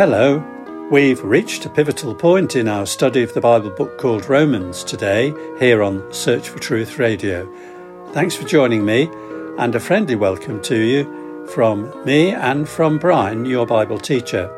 Hello. We've reached a pivotal point in our study of the Bible book called Romans today, here on Search for Truth Radio. Thanks for joining me, and a friendly welcome to you from me and from Brian, your Bible teacher.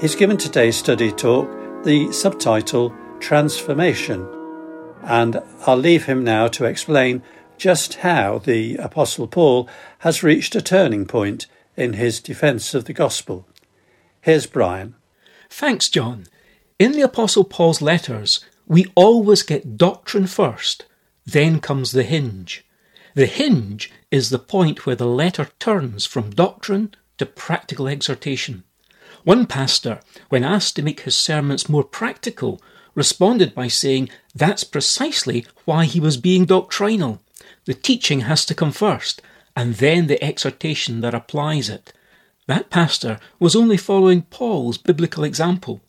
He's given today's study talk the subtitle Transformation, and I'll leave him now to explain just how the Apostle Paul has reached a turning point in his defence of the gospel. Here's Brian. Thanks, John. In the Apostle Paul's letters, we always get doctrine first, then comes the hinge. The hinge is the point where the letter turns from doctrine to practical exhortation. One pastor, when asked to make his sermons more practical, responded by saying that's precisely why he was being doctrinal. The teaching has to come first, and then the exhortation that applies it. That pastor was only following Paul's biblical example.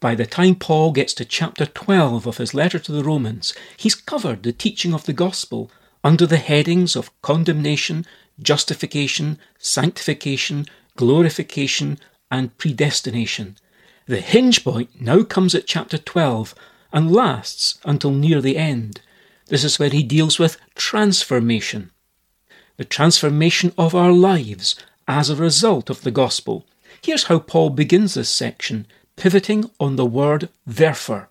By the time Paul gets to chapter 12 of his letter to the Romans, he's covered the teaching of the gospel under the headings of condemnation, justification, sanctification, glorification, and predestination. The hinge point now comes at chapter 12 and lasts until near the end. This is where he deals with transformation. The transformation of our lives as a result of the gospel. Here's how Paul begins this section, pivoting on the word therefore.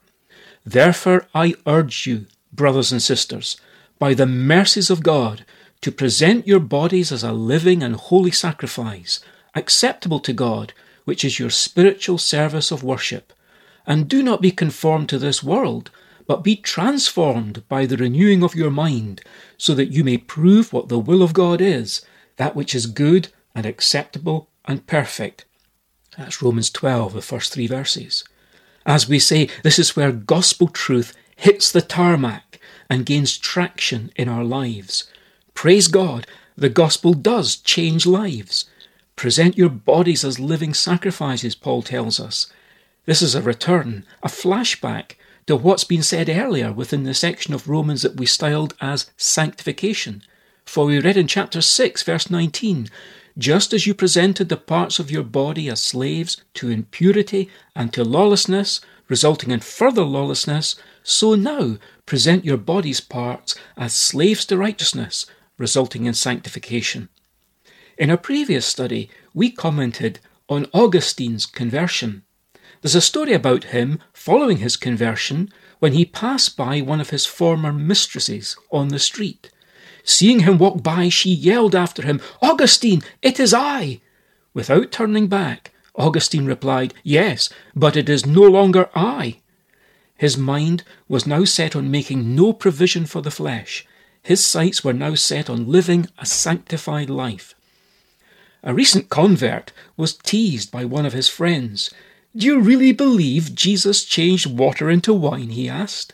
Therefore, I urge you, brothers and sisters, by the mercies of God, to present your bodies as a living and holy sacrifice, acceptable to God, which is your spiritual service of worship. And do not be conformed to this world, but be transformed by the renewing of your mind, so that you may prove what the will of God is, that which is good and acceptable and perfect. That's Romans 12, the first three verses. As we say, this is where gospel truth hits the tarmac and gains traction in our lives. Praise God, the gospel does change lives. Present your bodies as living sacrifices, Paul tells us. This is a return, a flashback to what's been said earlier within the section of Romans that we styled as sanctification. For we read in chapter 6, verse 19, just as you presented the parts of your body as slaves to impurity and to lawlessness, resulting in further lawlessness, so now present your body's parts as slaves to righteousness, resulting in sanctification. In a previous study, we commented on Augustine's conversion. There's a story about him following his conversion when he passed by one of his former mistresses on the street. Seeing him walk by, she yelled after him, Augustine, it is I! Without turning back, Augustine replied, Yes, but it is no longer I. His mind was now set on making no provision for the flesh. His sights were now set on living a sanctified life. A recent convert was teased by one of his friends. Do you really believe Jesus changed water into wine? he asked.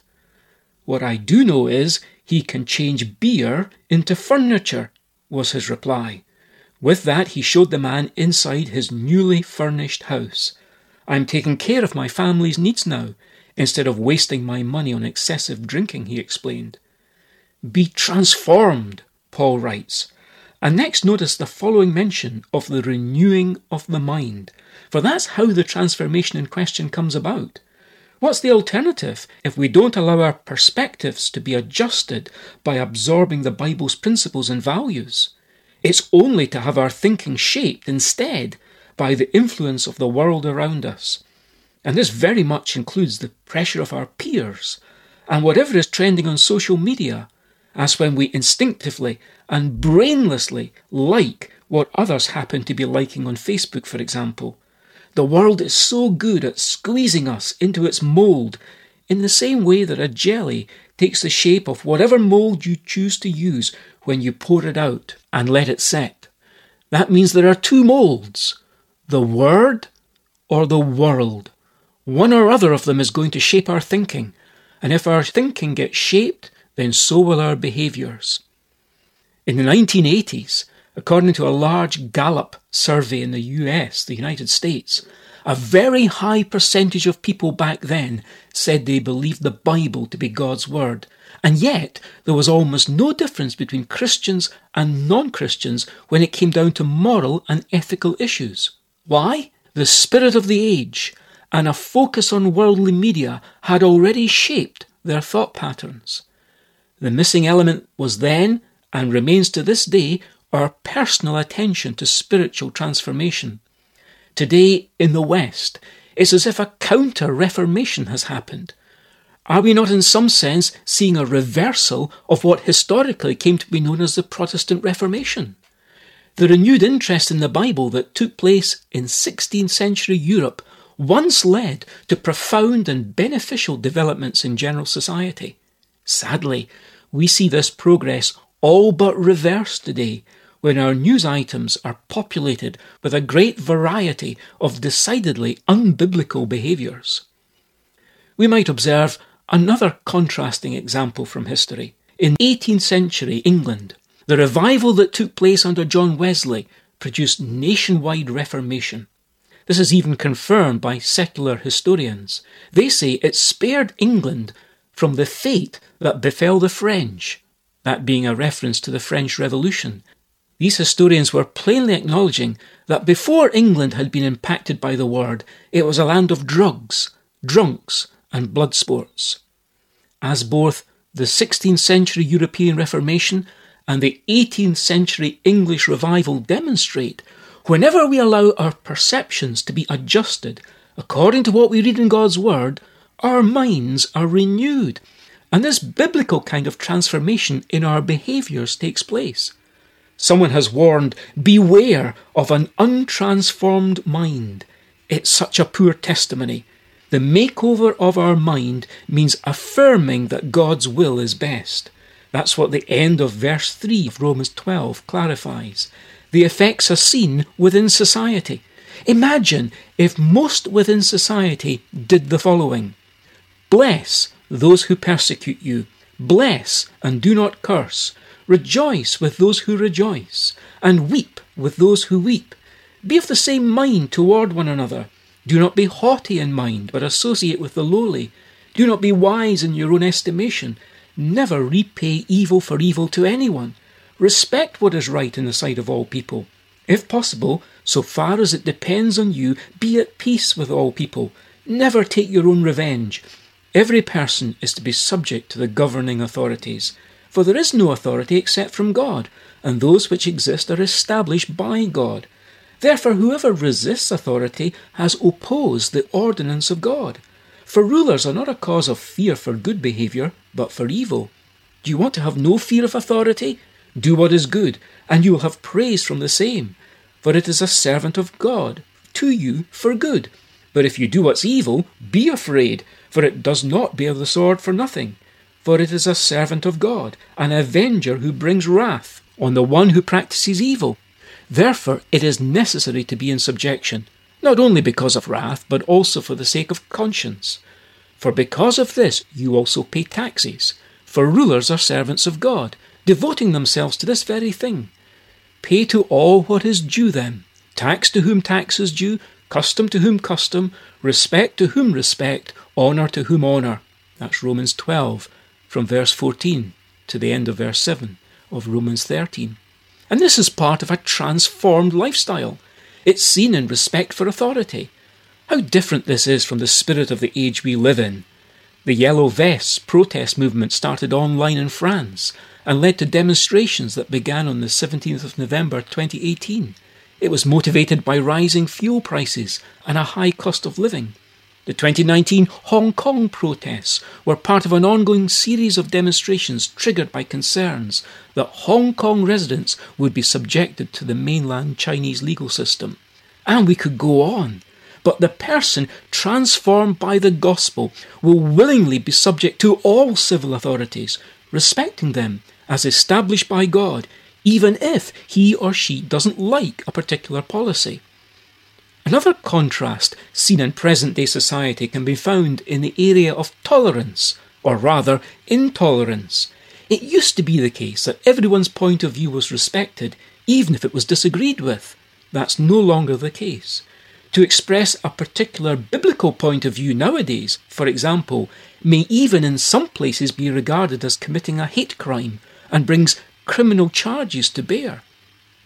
What I do know is he can change beer into furniture, was his reply. With that, he showed the man inside his newly furnished house. I'm taking care of my family's needs now, instead of wasting my money on excessive drinking, he explained. Be transformed, Paul writes. And next notice the following mention of the renewing of the mind, for that's how the transformation in question comes about. What's the alternative if we don't allow our perspectives to be adjusted by absorbing the Bible's principles and values? It's only to have our thinking shaped instead by the influence of the world around us. And this very much includes the pressure of our peers and whatever is trending on social media, as when we instinctively and brainlessly like what others happen to be liking on Facebook, for example the world is so good at squeezing us into its mould, in the same way that a jelly takes the shape of whatever mould you choose to use when you pour it out and let it set. That means there are two moulds the Word or the world. One or other of them is going to shape our thinking, and if our thinking gets shaped, then so will our behaviours. In the 1980s, According to a large Gallup survey in the US, the United States, a very high percentage of people back then said they believed the Bible to be God's Word. And yet, there was almost no difference between Christians and non Christians when it came down to moral and ethical issues. Why? the spirit of the age, and a focus on worldly media had already shaped their thought patterns. The missing element was then, and remains to this day, our personal attention to spiritual transformation. Today, in the West, it's as if a counter Reformation has happened. Are we not, in some sense, seeing a reversal of what historically came to be known as the Protestant Reformation? The renewed interest in the Bible that took place in 16th century Europe once led to profound and beneficial developments in general society. Sadly, we see this progress all but reversed today when our news items are populated with a great variety of decidedly unbiblical behaviours. We might observe another contrasting example from history. In 18th century England, the revival that took place under John Wesley produced nationwide reformation. This is even confirmed by secular historians. They say it spared England from the fate that befell the French, that being a reference to the French Revolution. These historians were plainly acknowledging that before England had been impacted by the word, it was a land of drugs, drunks, and blood sports. As both the 16th century European Reformation and the 18th century English revival demonstrate, Whenever we allow our perceptions to be adjusted according to what we read in God's Word, our minds are renewed. And this biblical kind of transformation in our behaviours takes place. Someone has warned, beware of an untransformed mind. It's such a poor testimony. The makeover of our mind means affirming that God's will is best. That's what the end of verse 3 of Romans 12 clarifies the effects are seen within society. Imagine if most within society did the following Bless those who persecute you, bless and do not curse, rejoice with those who rejoice, and weep with those who weep. Be of the same mind toward one another. Do not be haughty in mind, but associate with the lowly. Do not be wise in your own estimation. Never repay evil for evil to anyone Respect what is right in the sight of all people. If possible, so far as it depends on you, be at peace with all people. Never take your own revenge. Every person is to be subject to the governing authorities. For there is no authority except from God, and those which exist are established by God. Therefore, whoever resists authority has opposed the ordinance of God. For rulers are not a cause of fear for good behaviour, but for evil. Do you want to have no fear of authority? Do what is good, and you will have praise from the same, for it is a servant of God to you for good. But if you do what's evil, be afraid, for it does not bear the sword for nothing. For it is a servant of God, an avenger who brings wrath on the one who practices evil. Therefore, it is necessary to be in subjection, not only because of wrath, but also for the sake of conscience. For because of this you also pay taxes, for rulers are servants of God devoting themselves to this very thing. Pay to all what is due them tax to whom tax is due, custom to whom custom, respect to whom respect, honour to whom honour. That's Romans 12, from verse 14 to the end of verse 7 of Romans 13. And this is part of a transformed lifestyle. It's seen in respect for authority. How different this is from the spirit of the age we live in. The Yellow Vests protest movement started online in France and led to demonstrations that began on the 17th of November 2018. It was motivated by rising fuel prices and a high cost of living. The 2019 Hong Kong protests were part of an ongoing series of demonstrations triggered by concerns that Hong Kong residents would be subjected to the mainland Chinese legal system. And we could go on. But the person transformed by the gospel will willingly be subject to all civil authorities, respecting them as established by God, even if he or she doesn't like a particular policy. Another contrast seen in present day society can be found in the area of tolerance, or rather, intolerance. It used to be the case that everyone's point of view was respected, even if it was disagreed with. That's no longer the case. To express a particular biblical point of view nowadays, for example, may even in some places be regarded as committing a hate crime and brings criminal charges to bear.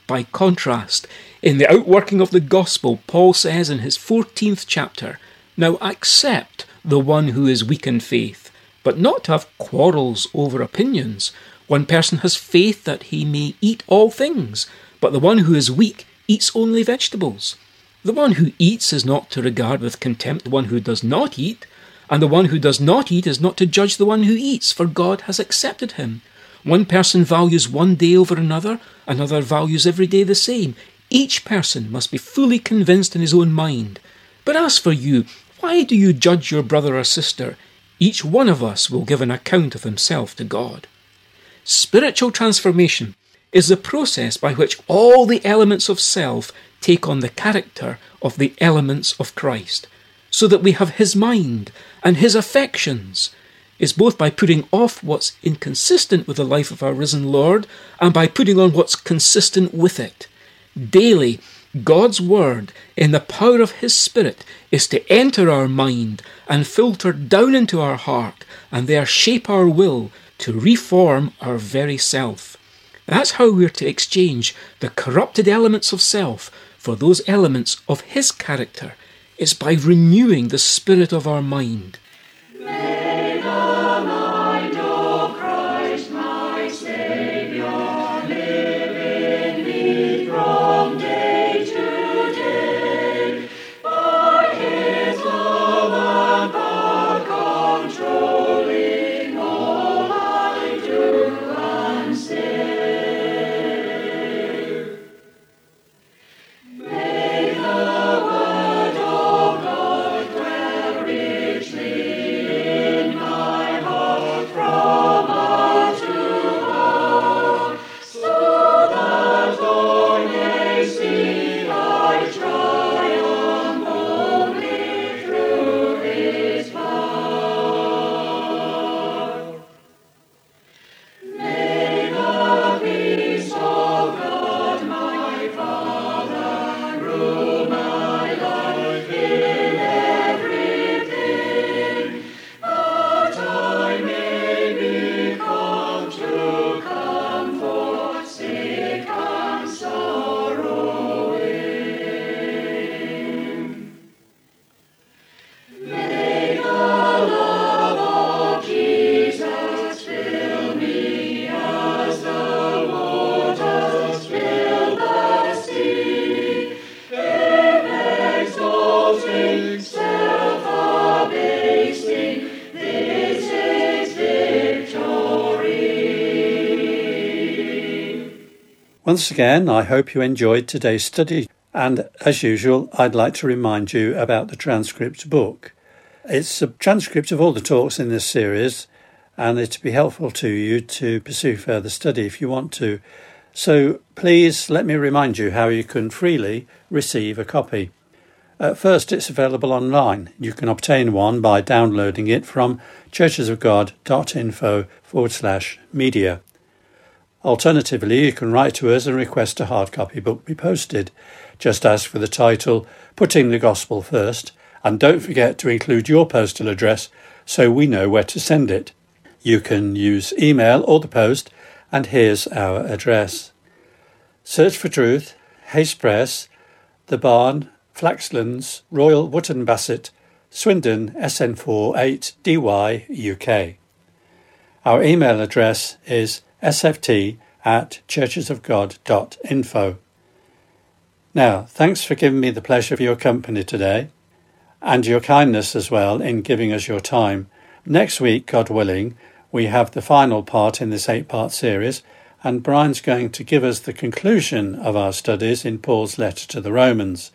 By contrast, in the outworking of the gospel, Paul says in his 14th chapter, Now accept the one who is weak in faith, but not have quarrels over opinions. One person has faith that he may eat all things, but the one who is weak eats only vegetables. The one who eats is not to regard with contempt the one who does not eat, and the one who does not eat is not to judge the one who eats, for God has accepted him. One person values one day over another, another values every day the same. Each person must be fully convinced in his own mind. But as for you, why do you judge your brother or sister? Each one of us will give an account of himself to God. Spiritual transformation is the process by which all the elements of self take on the character of the elements of Christ, so that we have his mind and his affections is both by putting off what's inconsistent with the life of our risen Lord and by putting on what's consistent with it. Daily, God's Word, in the power of His Spirit, is to enter our mind and filter down into our heart and there shape our will to reform our very self. That's how we're to exchange the corrupted elements of self for those elements of His character. It's by renewing the spirit of our mind. Once again, I hope you enjoyed today's study, and as usual, I'd like to remind you about the transcript book. It's a transcript of all the talks in this series, and it'd be helpful to you to pursue further study if you want to. So please let me remind you how you can freely receive a copy. At first, it's available online. You can obtain one by downloading it from churchesofgod.info forward slash media. Alternatively, you can write to us and request a hard copy book be posted. Just ask for the title Putting the Gospel First, and don't forget to include your postal address so we know where to send it. You can use email or the post, and here's our address. Search for Truth, Hayes Press, The Barn, Flaxlands, Royal Wootton Bassett, Swindon, SN4 8DY, UK. Our email address is sft at churchesofgod.info. Now, thanks for giving me the pleasure of your company today and your kindness as well in giving us your time. Next week, God willing, we have the final part in this eight part series, and Brian's going to give us the conclusion of our studies in Paul's letter to the Romans.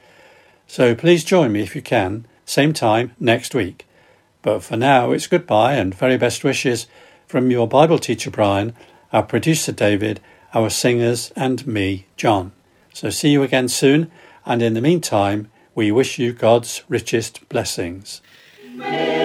So please join me if you can, same time next week. But for now, it's goodbye and very best wishes from your Bible teacher, Brian our producer David, our singers, and me, John. So see you again soon, and in the meantime, we wish you God's richest blessings. May